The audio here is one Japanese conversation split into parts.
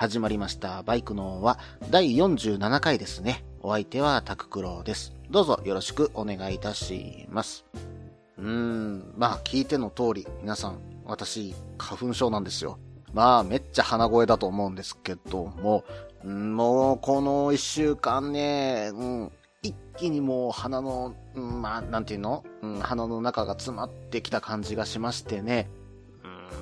始まりました。バイクのは第47回ですね。お相手はタククロウです。どうぞよろしくお願いいたします。うーん、まあ聞いての通り、皆さん、私、花粉症なんですよ。まあめっちゃ鼻声だと思うんですけども、もうこの一週間ね、うん、一気にもう鼻の、うんまあなんていうの、うん、鼻の中が詰まってきた感じがしましてね、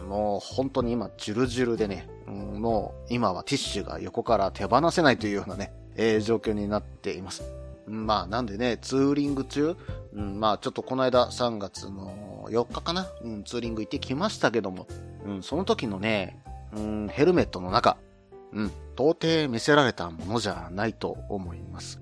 もう本当に今、ジュルジュルでね、もう今はティッシュが横から手放せないというようなね、えー状況になっています。まあなんでね、ツーリング中、うん、まあちょっとこの間3月の4日かな、うん、ツーリング行ってきましたけども、うん、その時のね、うん、ヘルメットの中、うん、到底見せられたものじゃないと思います。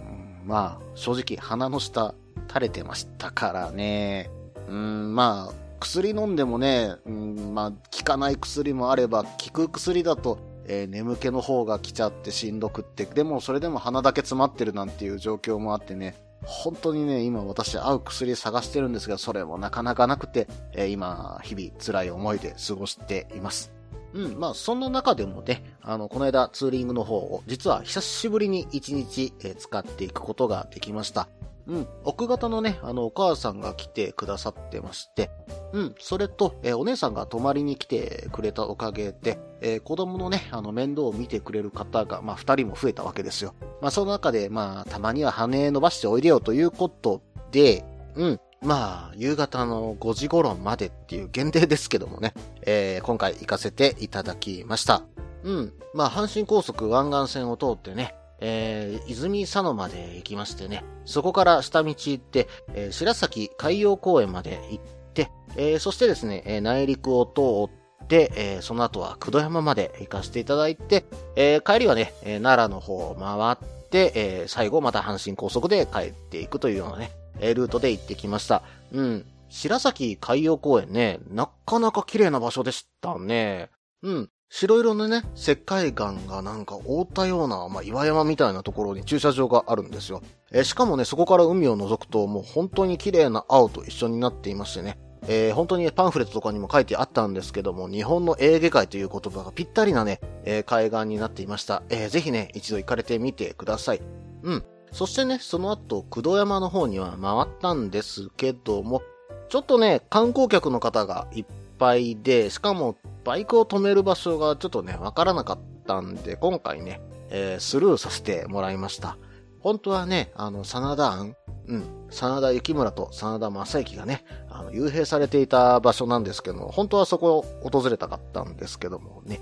うん、まあ正直鼻の下垂れてましたからね、うん、まあ薬飲んでもね、うん、まあ効かない薬もあれば、効く薬だと、えー眠気の方が来ちゃってしんどくって、でもそれでも鼻だけ詰まってるなんていう状況もあってね、本当にね、今私合う薬探してるんですが、それもなかなかなくて、えー今、日々辛い思いで過ごしています。うん、まあ、そんな中でもね、あの、この間ツーリングの方を、実は久しぶりに一日、えー使っていくことができました。うん、奥方のね、あの、お母さんが来てくださってまして、うん、それと、えーお姉さんが泊まりに来てくれたおかげで、えー子供のね、あの、面倒を見てくれる方が、まあ、二人も増えたわけですよ。まあ、その中で、まあ、たまには羽伸ばしておいでよということで、うん、まあ、夕方の5時頃までっていう限定ですけどもね、えー今回行かせていただきました。うん、まあ、阪神高速湾岸線を通ってね、えー、泉佐野まで行きましてね、そこから下道行って、えー白崎海洋公園まで行って、えーそしてですね、え内陸を通って、えその後は九度山まで行かせていただいて、え帰りはね、え奈良の方を回って、え最後また阪神高速で帰っていくというようなね、えルートで行ってきました。うん。白崎海洋公園ね、なかなか綺麗な場所でしたね。うん。白色のね、石灰岩がなんか覆ったような、まあ、岩山みたいなところに駐車場があるんですよ。えーしかもね、そこから海を覗くと、もう本当に綺麗な青と一緒になっていましてね。えー本当にパンフレットとかにも書いてあったんですけども、日本のエーゲ海という言葉がぴったりなね、えー海岸になっていました。えーぜひね、一度行かれてみてください。うん。そしてね、その後、九度山の方には回ったんですけども、ちょっとね、観光客の方がいっぱいで、しかもバイクを止める場所がちょっとね、わからなかったんで、今回ね、えースルーさせてもらいました。本当はね、あの、真田庵、うん、真田幸村と真田正幸がね、あの、幽閉されていた場所なんですけども、本当はそこを訪れたかったんですけどもね、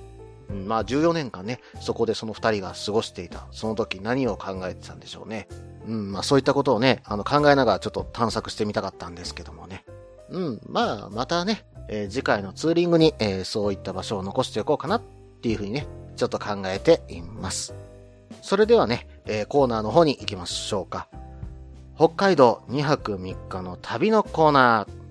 うんまあ14年間ね、そこでその二人が過ごしていた、その時何を考えてたんでしょうね。うん、まあそういったことをね、あの考えながらちょっと探索してみたかったんですけどもね。うん、まあまたね、えー次回のツーリングに、えーそういった場所を残しておこうかなっていうふうにね、ちょっと考えています。それではね、えーコーナーの方に行きましょうか。北海道2泊3日の旅のコーナー。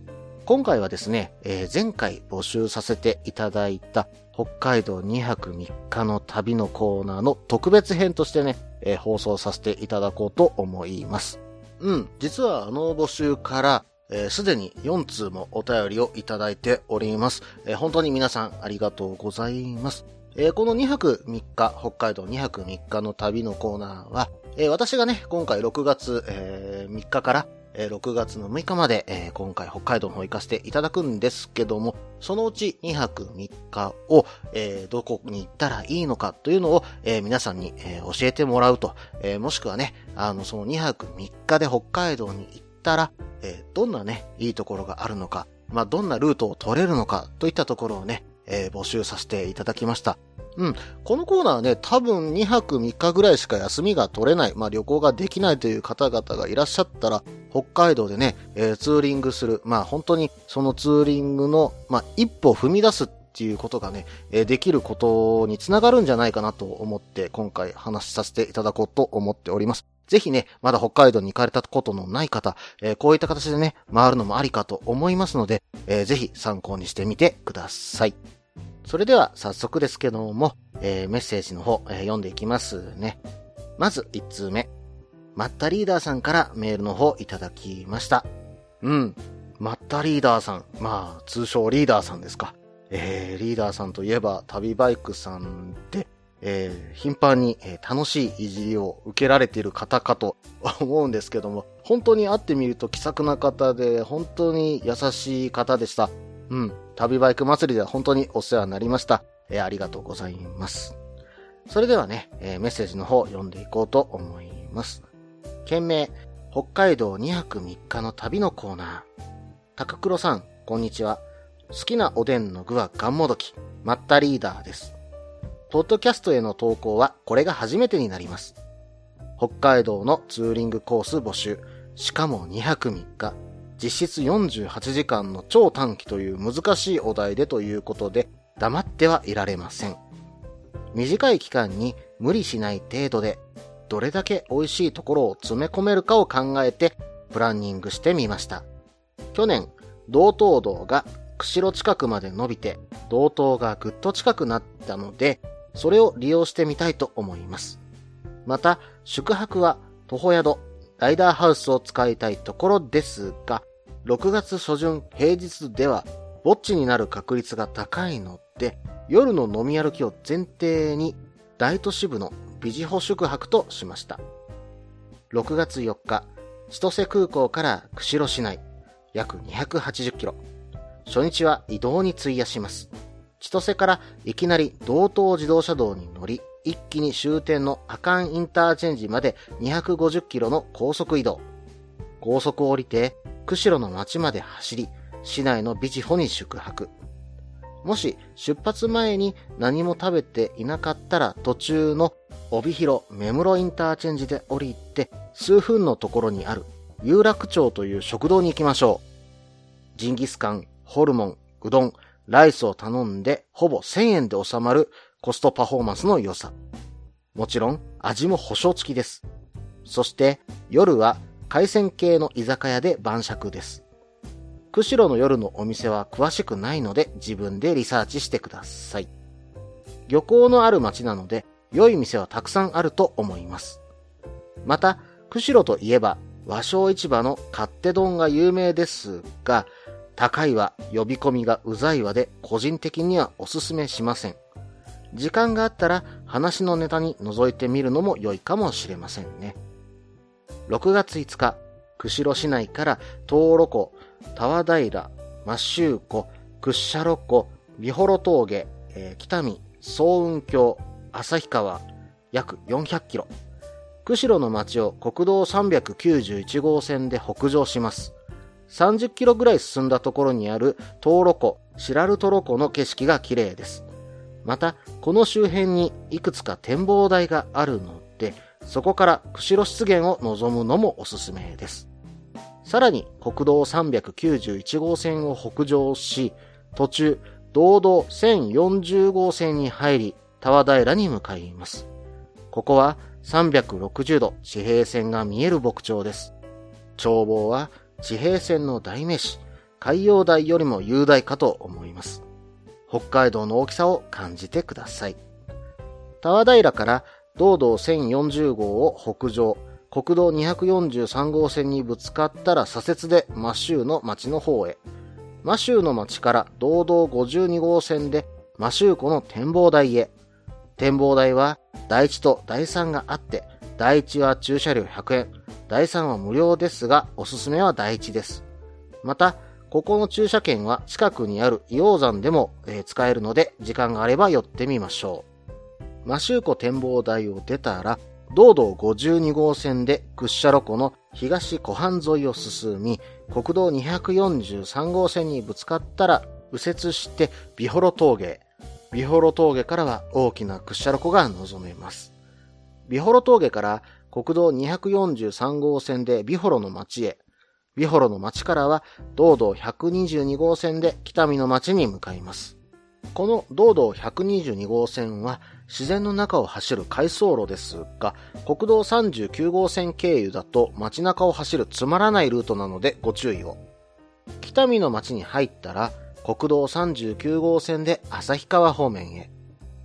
今回はですね、えー前回募集させていただいた北海道2泊3日の旅のコーナーの特別編としてね、えー放送させていただこうと思います。うん、実はあの募集から、すでに4通もお便りをいただいております。えー本当に皆さんありがとうございます。えーこの2泊3日、北海道2泊3日の旅のコーナーは、えー私がね、今回6月、えー3日から、え6月の6日まで、え今回北海道の方行かせていただくんですけども、そのうち2泊3日を、えどこに行ったらいいのかというのを、え皆さんに、え教えてもらうと、えもしくはね、あの、その2泊3日で北海道に行ったら、えーどんなね、いいところがあるのか、まあ、どんなルートを取れるのかといったところをね、えー募集させていただきました。うん。このコーナーはね、多分2泊3日ぐらいしか休みが取れない、まあ旅行ができないという方々がいらっしゃったら、北海道でね、えーツーリングする、まあ本当にそのツーリングの、まあ一歩踏み出すっていうことがね、えできることにつながるんじゃないかなと思って今回話させていただこうと思っております。ぜひね、まだ北海道に行かれたことのない方、えー、こういった形でね、回るのもありかと思いますので、えー、ぜひ参考にしてみてください。それでは早速ですけども、えー、メッセージの方、え読んでいきますね。まず1通目。マッタリーダーさんからメールの方いただきました。うん。マッタリーダーさん。まあ、通称リーダーさんですか。えー、リーダーさんといえば、旅バイクさんで、えー、頻繁に、え、楽しいいじりを受けられている方かと 思うんですけども、本当に会ってみると気さくな方で、本当に優しい方でした。うん。旅バイク祭りでは本当にお世話になりました。えー、ありがとうございます。それではね、えメッセージの方読んでいこうと思います。件名、北海道2泊3日の旅のコーナー。高黒さん、こんにちは。好きなおでんの具はガンモドキ、マッタリーダーです。ポッドキャストへの投稿はこれが初めてになります。北海道のツーリングコース募集、しかも2泊3日、実質48時間の超短期という難しいお題でということで、黙ってはいられません。短い期間に無理しない程度で、どれだけ美味しいところを詰め込めるかを考えて、プランニングしてみました。去年、道東道が釧路近くまで伸びて、道東がぐっと近くなったので、それを利用してみたいと思います。また、宿泊は徒歩宿、ライダーハウスを使いたいところですが、6月初旬平日では、ぼっちになる確率が高いので、夜の飲み歩きを前提に、大都市部の美事保宿泊としました。6月4日、千歳空港から釧路市内、約280キロ。初日は移動に費やします。千歳からいきなり道東自動車道に乗り、一気に終点の阿寒インターチェンジまで250キロの高速移動。高速を降りて、釧路の町まで走り、市内のビジホに宿泊。もし出発前に何も食べていなかったら途中の帯広目室インターチェンジで降りて数分のところにある有楽町という食堂に行きましょう。ジンギスカン、ホルモン、うどん、ライスを頼んでほぼ1000円で収まるコストパフォーマンスの良さ。もちろん味も保証付きです。そして夜は海鮮系の居酒屋で晩酌です。釧路の夜のお店は詳しくないので自分でリサーチしてください。漁港のある街なので良い店はたくさんあると思います。また、釧路といえば和商市場の勝手丼が有名ですが、高いわ、呼び込みがうざいわで個人的にはおすすめしません。時間があったら話のネタに覗いてみるのも良いかもしれませんね。6月5日、釧路市内から東路湖、田和平、マッシュー湖、屈斜路湖、美幌峠、えー、北見、総雲峡、旭川、約400キロ。釧路の町を国道391号線で北上します。30キロぐらい進んだところにある東ロ湖、シラルトロ湖の景色が綺麗です。また、この周辺にいくつか展望台があるので、そこから釧路湿原を望むのもおすすめです。さらに国道391号線を北上し、途中、道道1040号線に入り、田和平に向かいます。ここは360度地平線が見える牧場です。眺望は地平線の代名詞、海洋台よりも雄大かと思います。北海道の大きさを感じてください。田和平から道道1040号を北上、国道243号線にぶつかったら左折でマシューの町の方へ。マシューの町から道道52号線でマシュー湖の展望台へ。展望台は第1と第3があって、第1は駐車料100円、第3は無料ですが、おすすめは第1です。また、ここの駐車券は近くにある硫黄山でも、使えるので、時間があれば寄ってみましょう。マシュー湖展望台を出たら、道道52号線で屈斜路湖の東湖畔沿いを進み、国道243号線にぶつかったら、右折して美幌峠。美幌峠からは大きな屈斜路湖が望めます。美幌峠から国道243号線で美幌の町へ、美幌の町からは道道122号線で北見の町に向かいます。この道道122号線は自然の中を走る回送路ですが、国道39号線経由だと街中を走るつまらないルートなのでご注意を。北見の町に入ったら国道39号線で旭川方面へ。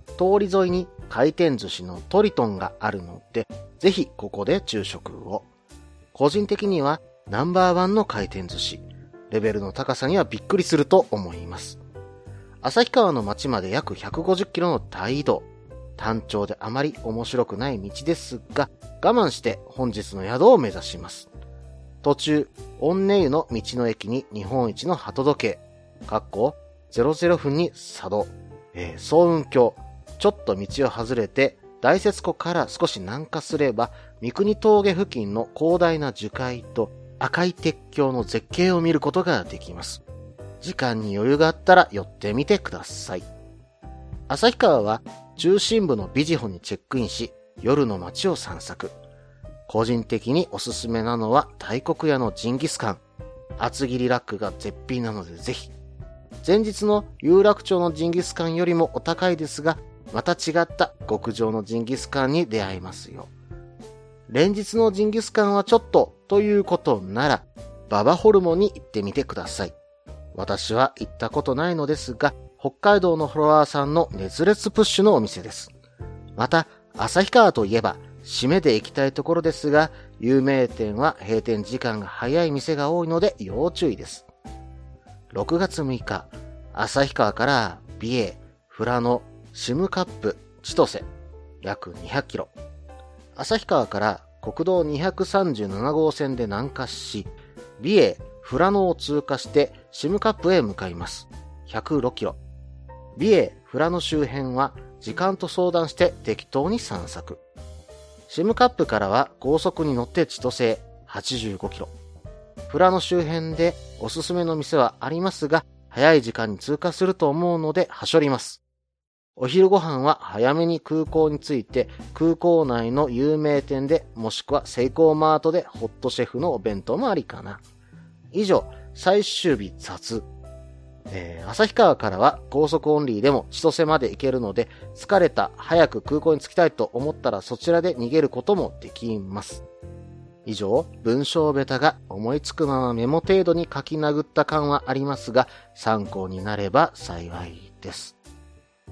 通り沿いに回転寿司のトリトンがあるので、ぜひここで昼食を。個人的にはナンバーワンの回転寿司。レベルの高さにはびっくりすると思います。旭川の町まで約150キロの大移動。単調であまり面白くない道ですが、我慢して本日の宿を目指します。途中、オンネ湯の道の駅に日本一の鳩時計、かっこ00分に作動、えー、総運橋、ちょっと道を外れて、大雪湖から少し南下すれば、三国峠付近の広大な樹海と赤い鉄橋の絶景を見ることができます。時間に余裕があったら寄ってみてください。旭川は中心部のビジホにチェックインし、夜の街を散策。個人的におすすめなのは大黒屋のジンギスカン。厚切りラックが絶品なのでぜひ。前日の有楽町のジンギスカンよりもお高いですが、また違った極上のジンギスカンに出会えますよ。連日のジンギスカンはちょっとということなら、ババホルモンに行ってみてください。私は行ったことないのですが、北海道のフォロワーさんの熱烈プッシュのお店です。また、旭川といえば、締めで行きたいところですが、有名店は閉店時間が早い店が多いので要注意です。6月6日、旭川から美瑛、富良野、シムカップ、千歳、約200キロ。旭川から国道237号線で南下し、美瑛、富良野を通過してシムカップへ向かいます。106キロ。美瑛、富良野周辺は時間と相談して適当に散策。シムカップからは高速に乗って千歳85キロ。富良野周辺でおすすめの店はありますが、早い時間に通過すると思うので、はしょります。お昼ご飯は早めに空港に着いて、空港内の有名店で、もしくはセイコーマートでホットシェフのお弁当もありかな。以上、最終日雑。えー、旭川からは高速オンリーでも千歳まで行けるので、疲れた、早く空港に着きたいと思ったらそちらで逃げることもできます。以上、文章ベタが思いつくままメモ程度に書き殴った感はありますが、参考になれば幸いです。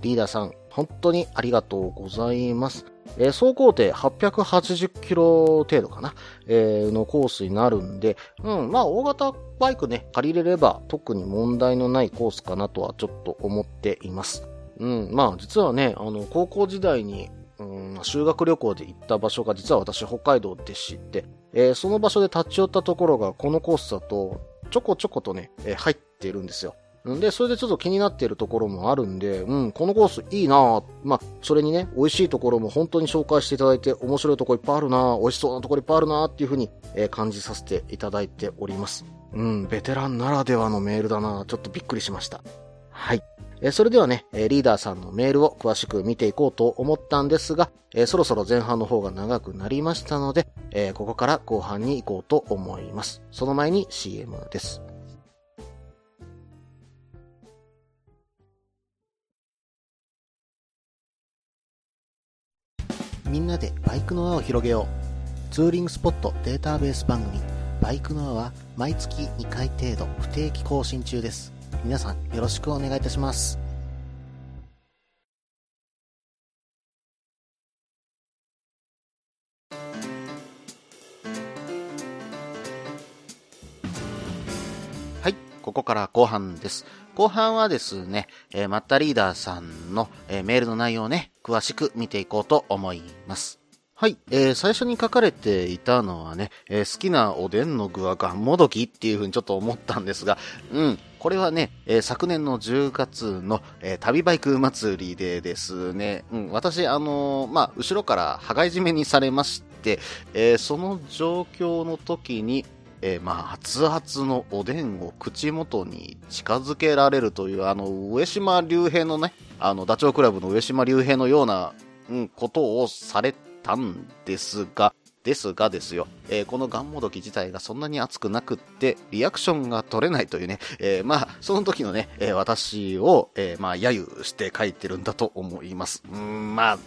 リーダーさん、本当にありがとうございます。えー、走行程880キロ程度かな、えー、のコースになるんで、うん、まあ大型バイクね、借りれれば特に問題のないコースかなとはちょっと思っています。うん、まあ実はね、あの、高校時代に、うん、修学旅行で行った場所が実は私北海道でして、えー、その場所で立ち寄ったところがこのコースだと、ちょこちょことね、え、入ってるんですよ。んで、それでちょっと気になっているところもあるんで、うん、このコースいいなまあ、それにね、美味しいところも本当に紹介していただいて、面白いとこいっぱいあるな美味しそうなとこいっぱいあるなっていうふうに、えー、感じさせていただいております。うん、ベテランならではのメールだなちょっとびっくりしました。はい。えー、それではね、えリーダーさんのメールを詳しく見ていこうと思ったんですが、えー、そろそろ前半の方が長くなりましたので、え、ここから後半に行こうと思います。その前に CM です。みんなでバイクの輪を広げよう。ツーリングスポットデータベース番組、バイクの輪は毎月2回程度不定期更新中です。皆さんよろしくお願いいたします。ここから後半です。後半はですね、えー、マッタリーダーさんの、えー、メールの内容をね、詳しく見ていこうと思います。はい、えー、最初に書かれていたのはね、えー、好きなおでんの具はガンもどきっていうふうにちょっと思ったんですが、うん、これはね、えー、昨年の10月の、えー、旅バイク祭りでですね、うん、私、あのー、まあ、後ろから羽交い締めにされまして、え、その状況の時に、えー、まあ、熱々のおでんを口元に近づけられるという、あの、上島竜兵のね、あの、ダチョウ倶楽部の上島竜兵のような、うん、ことをされたんですが、ですがですよ、えー、このガンモドキ自体がそんなに熱くなくって、リアクションが取れないというね、えー、まあ、その時のね、えー、私を、えまあ、揶揄して書いてるんだと思います。うん、まあ、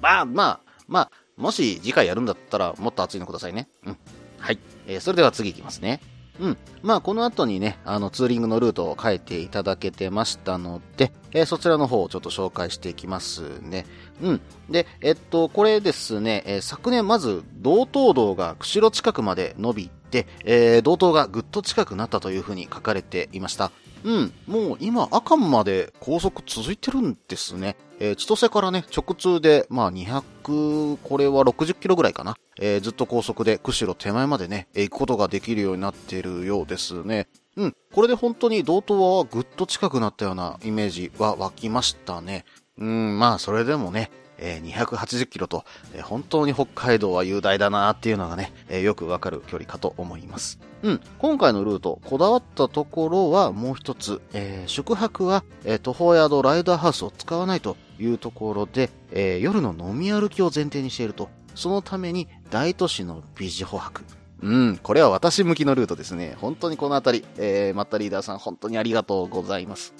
まあ、まあ、まあ、もし次回やるんだったらもっと熱いのくださいね。うん。はい。えそれでは次いきますね。うん。まあ、この後にね、あの、ツーリングのルートを書いていただけてましたので、えー、そちらの方をちょっと紹介していきますね。うん。で、えっと、これですね、えー、昨年まず、道東道が釧路近くまで伸びて、えー、道東がぐっと近くなったというふうに書かれていました。うん。もう今、阿寒まで高速続いてるんですね。えー、千歳からね、直通で、まあ200、これは60キロぐらいかな。えー、ずっと高速で、釧路手前までね、行くことができるようになっているようですね。うん。これで本当に道東はぐっと近くなったようなイメージは湧きましたね。うん、まあそれでもね、え、280キロと、え、本当に北海道は雄大だなっていうのがね、え、よくわかる距離かと思います。うん。今回のルート、こだわったところはもう一つ、えー、宿泊は、えー、徒歩宿ライダーハウスを使わないというところで、えー、夜の飲み歩きを前提にしていると。そのために大都市の美女歩泊。うん、これは私向きのルートですね。本当にこのあたり、えー、マッタリーダーさん本当にありがとうございます。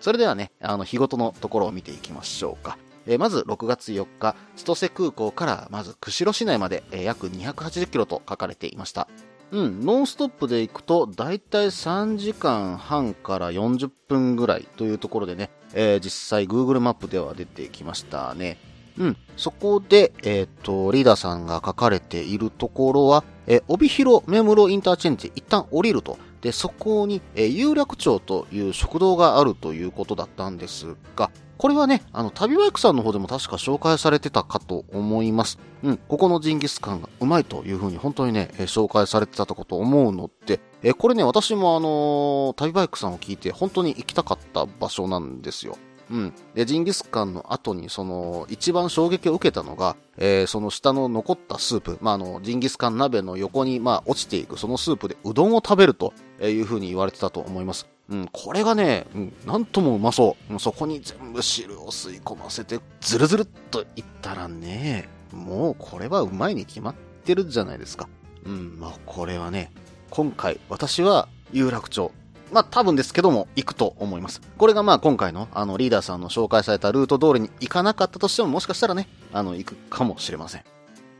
それではね、あの、日ごとのところを見ていきましょうか。え、まず6月4日、千歳空港からまず釧路市内まで、えー、約280キロと書かれていました。うん、ノンストップで行くと、だいたい3時間半から40分ぐらいというところでね、えー、実際 Google マップでは出てきましたね。うん、そこで、えっ、ー、と、リーダーさんが書かれているところは、えー、帯広目室インターチェンジ一旦降りると。で、そこに、え、有楽町という食堂があるということだったんですが、これはね、あの、旅バイクさんの方でも確か紹介されてたかと思います。うん、ここのジンギスカンがうまいというふうに本当にね、紹介されてたこと思うので、え、これね、私もあのー、旅バイクさんを聞いて本当に行きたかった場所なんですよ。うん。で、ジンギスカンの後に、その、一番衝撃を受けたのが、えー、その下の残ったスープ、まあ、あの、ジンギスカン鍋の横に、まあ、落ちていく、そのスープでうどんを食べるというふうに言われてたと思います。うん、これがね、うん、なんともうまそう。そこに全部汁を吸い込ませて、ずるずるっといったらね、もうこれはうまいに決まってるじゃないですか。うん、まあこれはね、今回私は有楽町。まあ多分ですけども行くと思います。これがまあ今回のあのリーダーさんの紹介されたルート通りに行かなかったとしてももしかしたらね、あの行くかもしれません。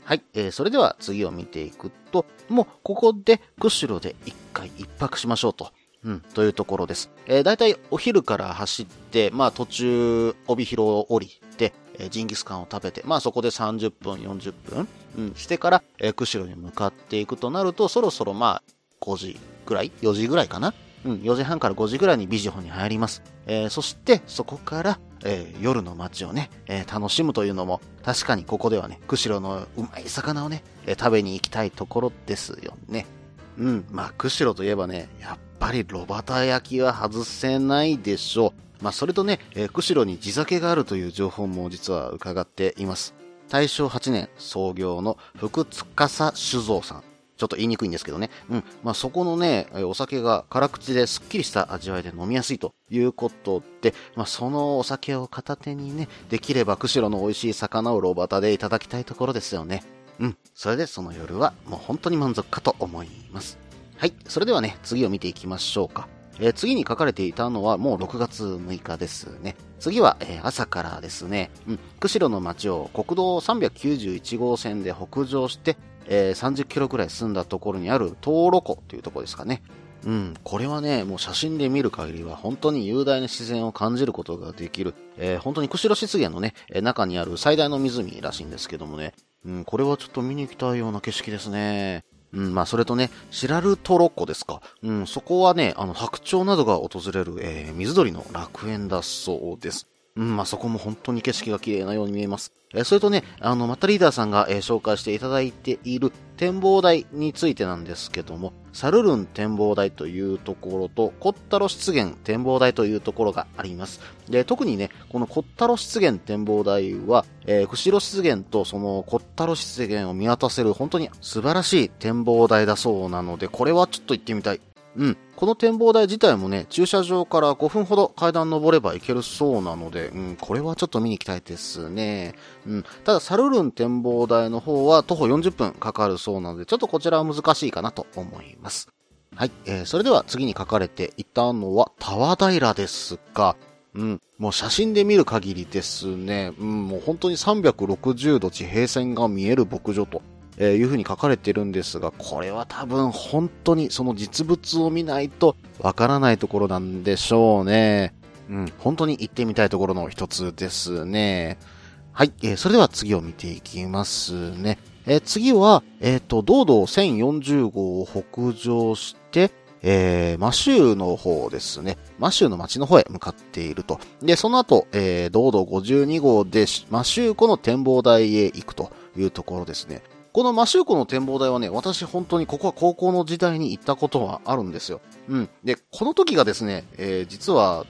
はい、えー、それでは次を見ていくと、もうここで釧路で一回一泊しましょうと。うん、というところです。えー、だいたいお昼から走って、まあ途中、帯広を降りて、え、ジンギスカンを食べて、まあそこで30分、40分、うん、してから、えー、釧路に向かっていくとなると、そろそろまあ5時ぐらい ?4 時ぐらいかな？うん、4時半から5時ぐらいにビジホに入ります。えー、そしてそこから、えー、夜の街をね、えー、楽しむというのも、確かにここではね、釧路のうまい魚をね、え食べに行きたいところですよね。うん、まあ、釧路といえばね、やっぱり炉端焼きは外せないでしょう。まあ、それとね、えー、釧路に地酒があるという情報も実は伺っています。大正8年創業の福司酒造さん。ちょっと言いにくいんですけどね。うん。まあ、そこのね、お酒が辛口ですっきりした味わいで飲みやすいということで、まあ、そのお酒を片手にね、できれば釧路の美味しい魚を炉端でいただきたいところですよね。うん。それでその夜はもう本当に満足かと思います。はい。それではね、次を見ていきましょうか。えー、次に書かれていたのはもう6月6日ですね。次は、えー、朝からですね、うん、釧路の街を国道391号線で北上して、えー、30キロくらい進んだところにある東路湖というところですかね。うん、これはね、もう写真で見る限りは本当に雄大な自然を感じることができる、えー、本当に釧路湿原のね、中にある最大の湖らしいんですけどもね、うん、これはちょっと見に行きたいような景色ですね。うん、まあ、それとね、シラルトロッコですか。うん、そこはね、あの、白鳥などが訪れる、えー、水鳥の楽園だそうです。うん、まあ、そこも本当に景色が綺麗なように見えます。えー、それとね、あの、またリーダーさんが、えー、紹介していただいている展望台についてなんですけども、サルルン展望台というところと、コッタロ湿原展望台というところがあります。で、特にね、このコッタロ湿原展望台は、えー、釧路湿原とそのコッタロ湿原を見渡せる本当に素晴らしい展望台だそうなので、これはちょっと行ってみたい。うん。この展望台自体もね、駐車場から5分ほど階段登れば行けるそうなので、うん、これはちょっと見に行きたいですね。うん。ただ、サルルン展望台の方は徒歩40分かかるそうなので、ちょっとこちらは難しいかなと思います。はい。えー、それでは次に書かれていたのは、タワ平ですが、うん、もう写真で見る限りですね、うん、もう本当に360度地平線が見える牧場とえー、いうふうに書かれてるんですが、これは多分本当にその実物を見ないとわからないところなんでしょうね。うん、本当に行ってみたいところの一つですね。はい、えー、それでは次を見ていきますね。えー、次は、えっ、ー、と、道道1040号を北上して、えー、マシューの方ですね。マシューの町の方へ向かっていると。で、その後、えー、道道52号で、マシュー湖の展望台へ行くというところですね。このマシューコの展望台はね、私本当にここは高校の時代に行ったことはあるんですよ。うん。で、この時がですね、えー、実は、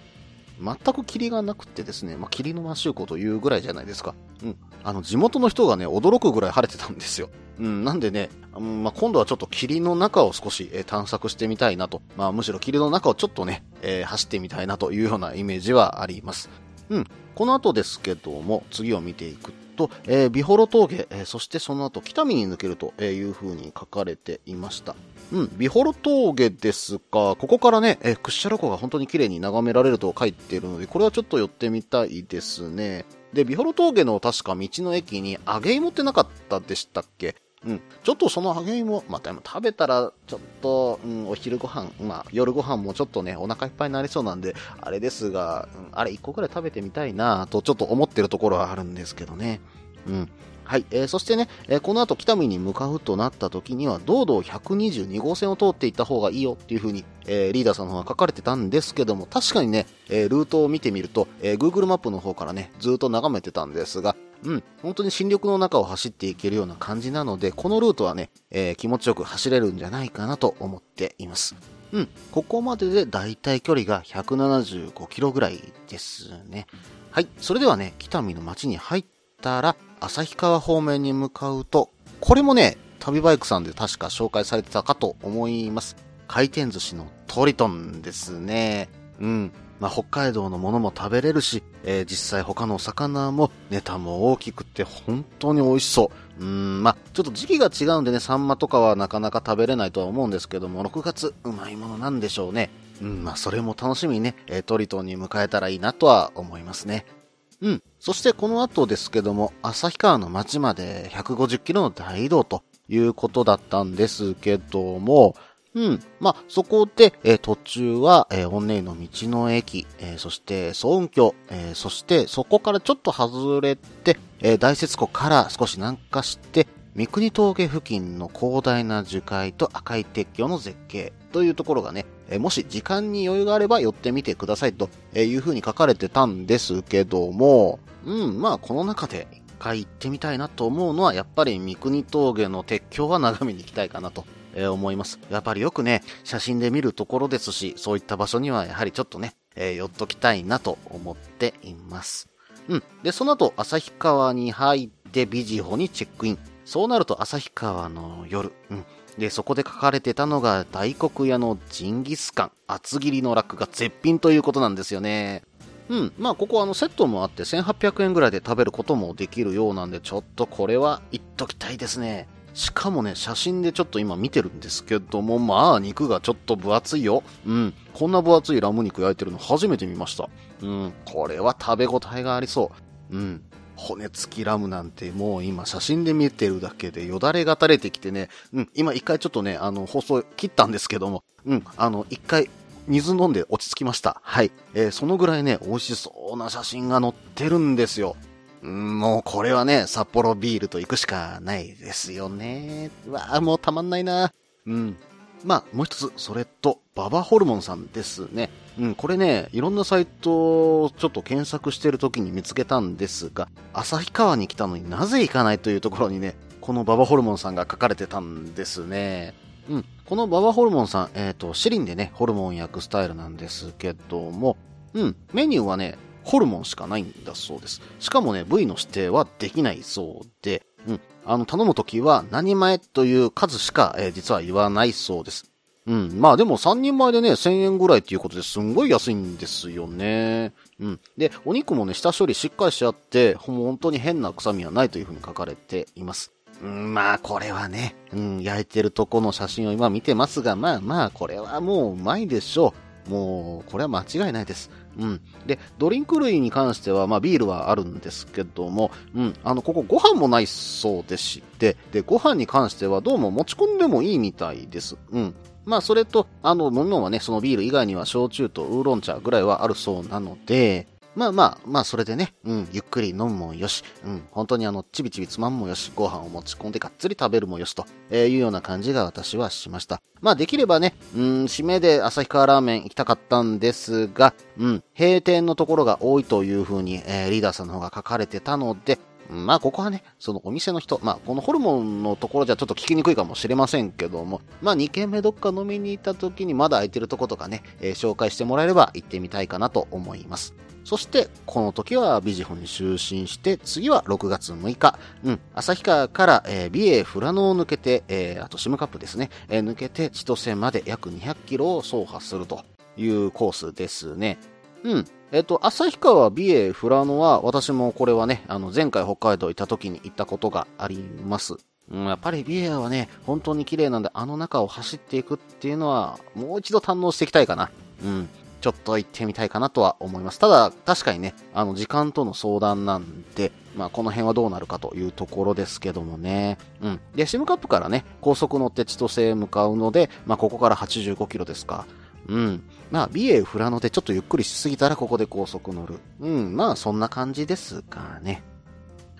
全く霧がなくてですね、まあ、霧のマシューコというぐらいじゃないですか。うん。あの、地元の人がね、驚くぐらい晴れてたんですよ。うん、なんでね、うんまあ、今度はちょっと霧の中を少し、えー、探索してみたいなと。まあ、むしろ霧の中をちょっとね、えー、走ってみたいなというようなイメージはあります。うん。この後ですけども、次を見ていくと、えー、ビホロ峠、えー、そしてその後北見に抜けるという風に書かれていました。うん、美幌峠ですが、ここからね、えー、屈斜路湖が本当に綺麗に眺められると書いているので、これはちょっと寄ってみたいですね。で、美幌峠の確か道の駅に揚げ芋ってなかったでしたっけ？うん。ちょっとその揚げ芋、まあ、でも食べたら、ちょっと、うん、お昼ご飯、まあ、夜ご飯もちょっとね、お腹いっぱいになりそうなんで、あれですが、うん、あれ1個くらい食べてみたいなと、ちょっと思ってるところはあるんですけどね。うん。はい。えー、そしてね、えー、この後北見に向かうとなった時には、道道122号線を通っていった方がいいよっていう風に、えー、リーダーさんの方が書かれてたんですけども、確かにね、えルートを見てみると、え Google マップの方からね、ずっと眺めてたんですが、うん、本当に新緑の中を走っていけるような感じなので、このルートはね、え気持ちよく走れるんじゃないかなと思っています。うん、ここまででだいたい距離が175キロぐらいですね。はい、それではね、北見の街に入ったら、旭川方面に向かうと、これもね、旅バイクさんで確か紹介されてたかと思います。回転寿司のトリトンですね。うん。まあ、北海道のものも食べれるし、えー、実際他のお魚もネタも大きくて本当に美味しそう。うん、まあ、ちょっと時期が違うんでね、サンマとかはなかなか食べれないとは思うんですけども、6月うまいものなんでしょうね。うん、まあ、それも楽しみにね、えー、トリトンに迎えたらいいなとは思いますね。うん。そしてこの後ですけども、旭川の町まで150キロの大移動ということだったんですけども、うん。まあ、そこで、えー、途中は、えー、オンネイの道の駅、えー、そして総運橋、えー、そしてそこからちょっと外れて、えー、大雪湖から少し南下して、三国峠付近の広大な樹海と赤い鉄橋の絶景というところがね、えもし時間に余裕があれば寄ってみてくださいというふうに書かれてたんですけども、うん、まあこの中で一回行ってみたいなと思うのは、やっぱり三国峠の鉄橋は眺めに行きたいかなとえ思います。やっぱりよくね、写真で見るところですし、そういった場所にはやはりちょっとね、え、寄っときたいなと思っています。うん。で、その後、旭川に入ってビジホにチェックイン。そうなると旭川の夜。うん。で、そこで書かれてたのが大黒屋のジンギスカン、厚切りのラックが絶品ということなんですよね。うん。まあ、ここあの、セットもあって1800円ぐらいで食べることもできるようなんで、ちょっとこれは言っときたいですね。しかもね、写真でちょっと今見てるんですけども、まあ、肉がちょっと分厚いよ。うん。こんな分厚いラム肉焼いてるの初めて見ました。うん。これは食べ応えがありそう。うん。骨付きラムなんてもう今写真で見てるだけでよだれが垂れてきてね、うん、今一回ちょっとね、あの、放送切ったんですけども、うん、あの、一回水飲んで落ち着きました。はい。えー、そのぐらいね、美味しそうな写真が載ってるんですよ。もうこれはね、札幌ビールと行くしかないですよね。うわあ、もうたまんないな。うん。まあ、もう一つ、それと、ババホルモンさんですね。うん、これね、いろんなサイトをちょっと検索してる時に見つけたんですが、旭川に来たのになぜ行かないというところにね、このババホルモンさんが書かれてたんですね。うん、このババホルモンさん、えっ、ー、と、シリンでね、ホルモン焼くスタイルなんですけども、うん、メニューはね、ホルモンしかないんだそうです。しかもね、部位の指定はできないそうで、うん。あの、頼むときは何前という数しか、えー、実は言わないそうです。うん。まあでも3人前でね、1000円ぐらいっていうことですんごい安いんですよね。うん。で、お肉もね、下処理しっかりしちゃって、本当に変な臭みはないというふうに書かれています。うん、まあこれはね、うん、焼いてるとこの写真を今見てますが、まあまあこれはもううまいでしょう。もう、これは間違いないです。うん。で、ドリンク類に関しては、まあ、ビールはあるんですけども、うん。あの、ここご飯もないそうでして、で、ご飯に関してはどうも持ち込んでもいいみたいです。うん。まあ、それと、あの、飲み物はね、そのビール以外には焼酎とウーロン茶ぐらいはあるそうなので、まあまあ、まあそれでね、うん、ゆっくり飲むもよし、うん、本当にあの、ちびちびつまむもよし、ご飯を持ち込んでがっつり食べるもよしと、えいうような感じが私はしました。まあできればね、うん、締めで旭川ラーメン行きたかったんですが、うん、閉店のところが多いというふうに、えー、リーダーさんの方が書かれてたので、まあ、ここはね、そのお店の人、まあ、このホルモンのところじゃちょっと聞きにくいかもしれませんけども、まあ、2軒目どっか飲みに行った時にまだ空いてるとことかね、えー、紹介してもらえれば行ってみたいかなと思います。そして、この時はビジホに就寝して、次は6月6日、うん、旭川から、えー、美瑛富良野を抜けて、えー、あとシムカップですね、えー、抜けて千歳まで約200キロを走破するというコースですね。うん。えっ、と、旭川、美瑛、富良野は、私もこれはね、あの、前回北海道行った時に行ったことがあります。うん、やっぱり美瑛はね、本当に綺麗なんで、あの中を走っていくっていうのは、もう一度堪能していきたいかな。うん。ちょっと行ってみたいかなとは思います。ただ、確かにね、あの、時間との相談なんで、まあ、この辺はどうなるかというところですけどもね。うん。で、シムカップからね、高速乗って千歳へ向かうので、まあ、ここから85キロですか。うん。まあ、美瑛富良野でちょっとゆっくりしすぎたらここで高速乗る。うん。まあ、そんな感じですかね。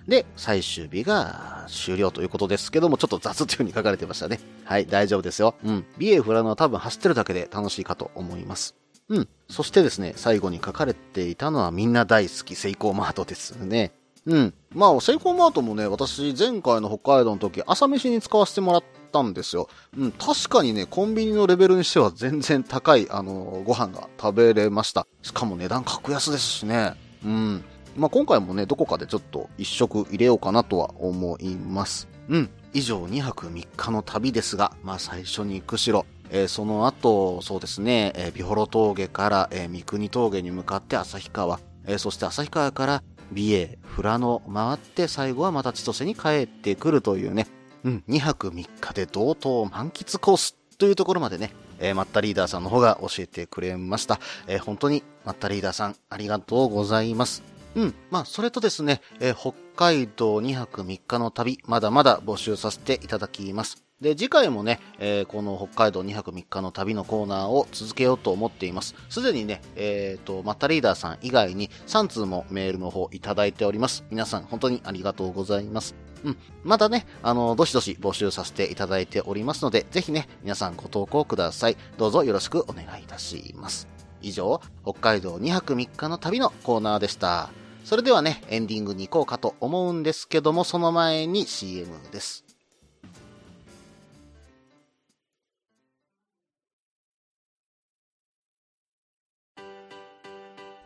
で、最終日が終了ということですけども、ちょっと雑という風に書かれてましたね。はい、大丈夫ですよ。うん。美瑛富良野は多分走ってるだけで楽しいかと思います。うん。そしてですね、最後に書かれていたのはみんな大好きセイコーマートですね。うん。まあ、セイコーマートもね、私、前回の北海道の時、朝飯に使わせてもらったんですよ。うん、確かにね、コンビニのレベルにしては全然高い、あの、ご飯が食べれました。しかも値段格安ですしね。うん。まあ、今回もね、どこかでちょっと一食入れようかなとは思います。うん。以上2泊3日の旅ですが、まあ最初に釧路、えー、その後、そうですね、えー、ビホロ峠から、えー、三国峠に向かって旭川、えー、そして旭川から美瑛、富良野回って最後はまた千歳に帰ってくるというね、うん、2泊3日で同等満喫コースというところまでね、えー、マッタリーダーさんの方が教えてくれました。えー、本当にマッタリーダーさんありがとうございます。うん。まあ、それとですね、えー、北海道2泊3日の旅、まだまだ募集させていただきます。で、次回もね、えー、この北海道2泊3日の旅のコーナーを続けようと思っています。すでにね、えっ、ー、と、マッタリーダーさん以外に3通もメールの方いただいております。皆さん本当にありがとうございます。うん。またね、あの、どしどし募集させていただいておりますので、ぜひね、皆さんご投稿ください。どうぞよろしくお願いいたします。以上、北海道2泊3日の旅のコーナーでした。それではね、エンディングに行こうかと思うんですけども、その前に CM です。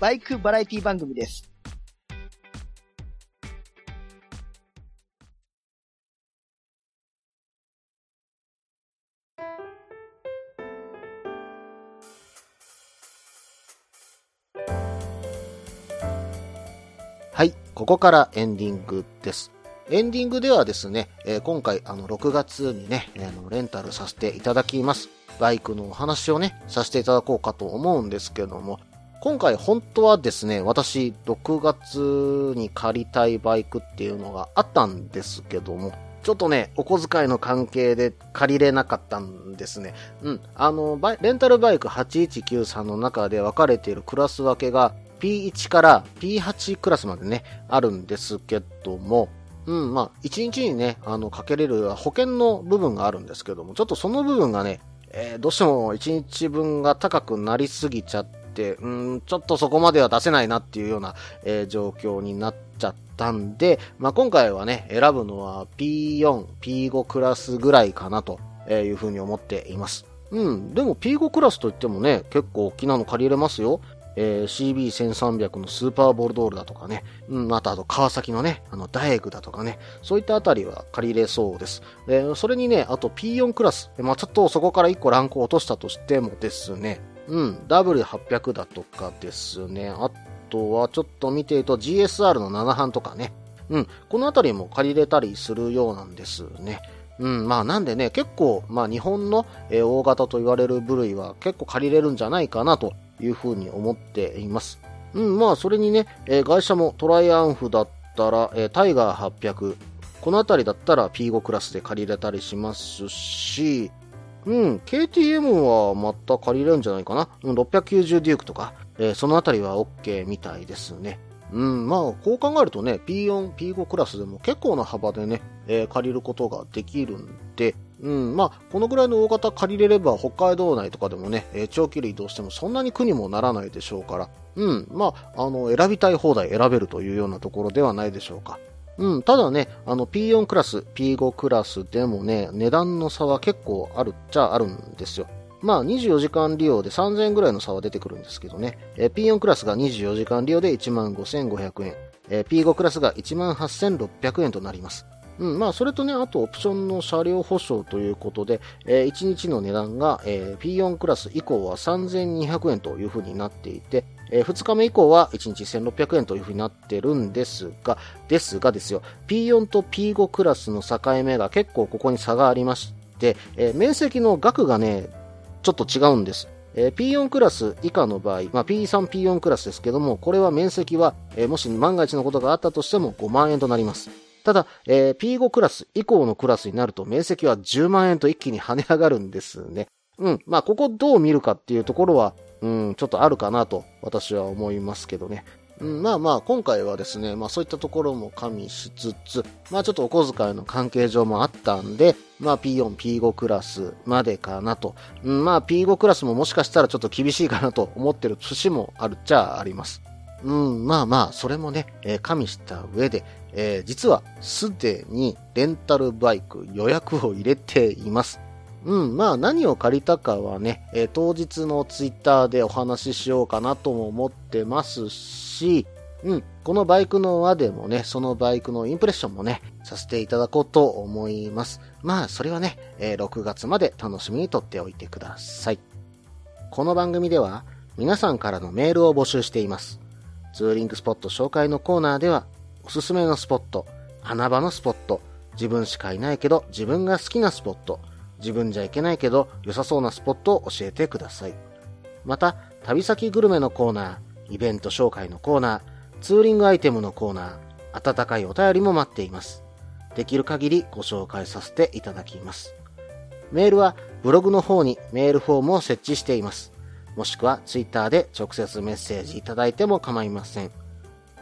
バイクバラエティ番組です。はい、ここからエンディングです。エンディングではですね、えー、今回あの6月にね、えー、レンタルさせていただきます。バイクのお話をね、させていただこうかと思うんですけども、今回本当はですね、私6月に借りたいバイクっていうのがあったんですけども、ちょっとね、お小遣いの関係で借りれなかったんですね。うん。あの、レンタルバイク8193の中で分かれているクラス分けが P1 から P8 クラスまでね、あるんですけども、うん、まあ、1日にね、あの、かけれる保険の部分があるんですけども、ちょっとその部分がね、えーどうしても1日分が高くなりすぎちゃって、うん、ちょっとそこまでは出せないなっていうような、えー状況になっちゃったんで、まあ、今回はね、選ぶのは P4、P5 クラスぐらいかなというふうに思っています。うん。でも P5 クラスといってもね、結構大きなの借りれますよ。えー CB1300 のスーパーボルドールだとかね。うん、またあと川崎のね、あの、ダエグだとかね。そういったあたりは借りれそうです。えそれにね、あと P4 クラス。まあちょっとそこから1個ランクを落としたとしてもですね。うん、W800 だとかですね。あとはちょっと見てると GSR の7班とかね。うん、このあたりも借りれたりするようなんですね。うん、まあなんでね、結構、まあ日本の、大型と言われる部類は結構借りれるんじゃないかなというふうに思っています。うん、まあそれにね、えー会社もトライアンフだったら、えータイガー800、このあたりだったら P5 クラスで借りれたりしますし、うん、KTM はまた借りれるんじゃないかな。690デュークとか、えーそのあたりは OK みたいですね。うん、まあ、こう考えるとね、P4、P5 クラスでも結構な幅でね、えー借りることができるんで、うん、まあ、このぐらいの大型借りれれば北海道内とかでもね、えー長距離移動してもそんなに苦にもならないでしょうから、うん、まあ、あの、選びたい放題選べるというようなところではないでしょうか。うん、ただね、あの P4 クラス、P5 クラスでもね、値段の差は結構あるっちゃあるんですよ。まあ24時間利用で3000円ぐらいの差は出てくるんですけどね。えー P4 クラスが24時間利用で15,500円。えー P5 クラスが18,600円となります。うん、まあ、それとね、あとオプションの車両保証ということで、え1日の値段が、えー P4 クラス以降は3200円という風になっていて、え2日目以降は1日1600円という風になってるんですが、ですがですよ、P4 と P5 クラスの境目が結構ここに差がありまして、えー面積の額がね、ちょっと違うんです。えー P4 クラス以下の場合、まあ、P3、P4 クラスですけども、これは面積は、えーもし万が一のことがあったとしても5万円となります。ただ、えー P5 クラス以降のクラスになると面積は10万円と一気に跳ね上がるんですね。うん。まあ、ここどう見るかっていうところは、うん、ちょっとあるかなと私は思いますけどね。まあまあ、今回はですね、まあそういったところも加味しつつ、まあちょっとお小遣いの関係上もあったんで、まあ P4、P5 クラスまでかなと。まあ P5 クラスももしかしたらちょっと厳しいかなと思ってる節もあるっちゃあります。うん、まあまあ、それもね、えー加味した上で、えー実はすでにレンタルバイク予約を入れています。うん、まあ何を借りたかはね、えー当日のツイッターでお話ししようかなとも思ってますし、うん、このバイクの輪でもね、そのバイクのインプレッションもね、させていただこうと思います。まあ、それはね、えー6月まで楽しみにとっておいてください。この番組では、皆さんからのメールを募集しています。ツーリングスポット紹介のコーナーでは、おすすめのスポット、穴場のスポット、自分しかいないけど自分が好きなスポット、自分じゃいけないけど良さそうなスポットを教えてください。また、旅先グルメのコーナー、イベント紹介のコーナー、ツーリングアイテムのコーナー、温かいお便りも待っています。できる限りご紹介させていただきます。メールはブログの方にメールフォームを設置しています。もしくはツイッターで直接メッセージいただいても構いません。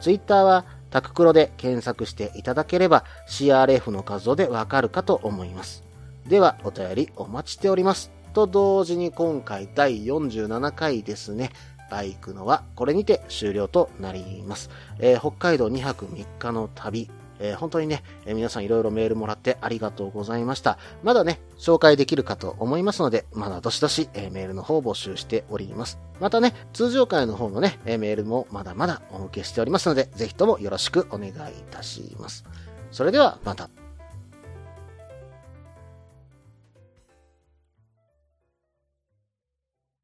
ツイッターはタククロで検索していただければ CRF の画像でわかるかと思います。ではお便りお待ちしております。と同時に今回第47回ですね。バイクのはこれにて終了となります。えー北海道2泊3日の旅。えー本当にね、えー皆さんいろいろメールもらってありがとうございました。まだね、紹介できるかと思いますので、まだどしどし、えーメールの方を募集しております。またね、通常回の方のね、えメールもまだまだお受けしておりますので、ぜひともよろしくお願いいたします。それではまた。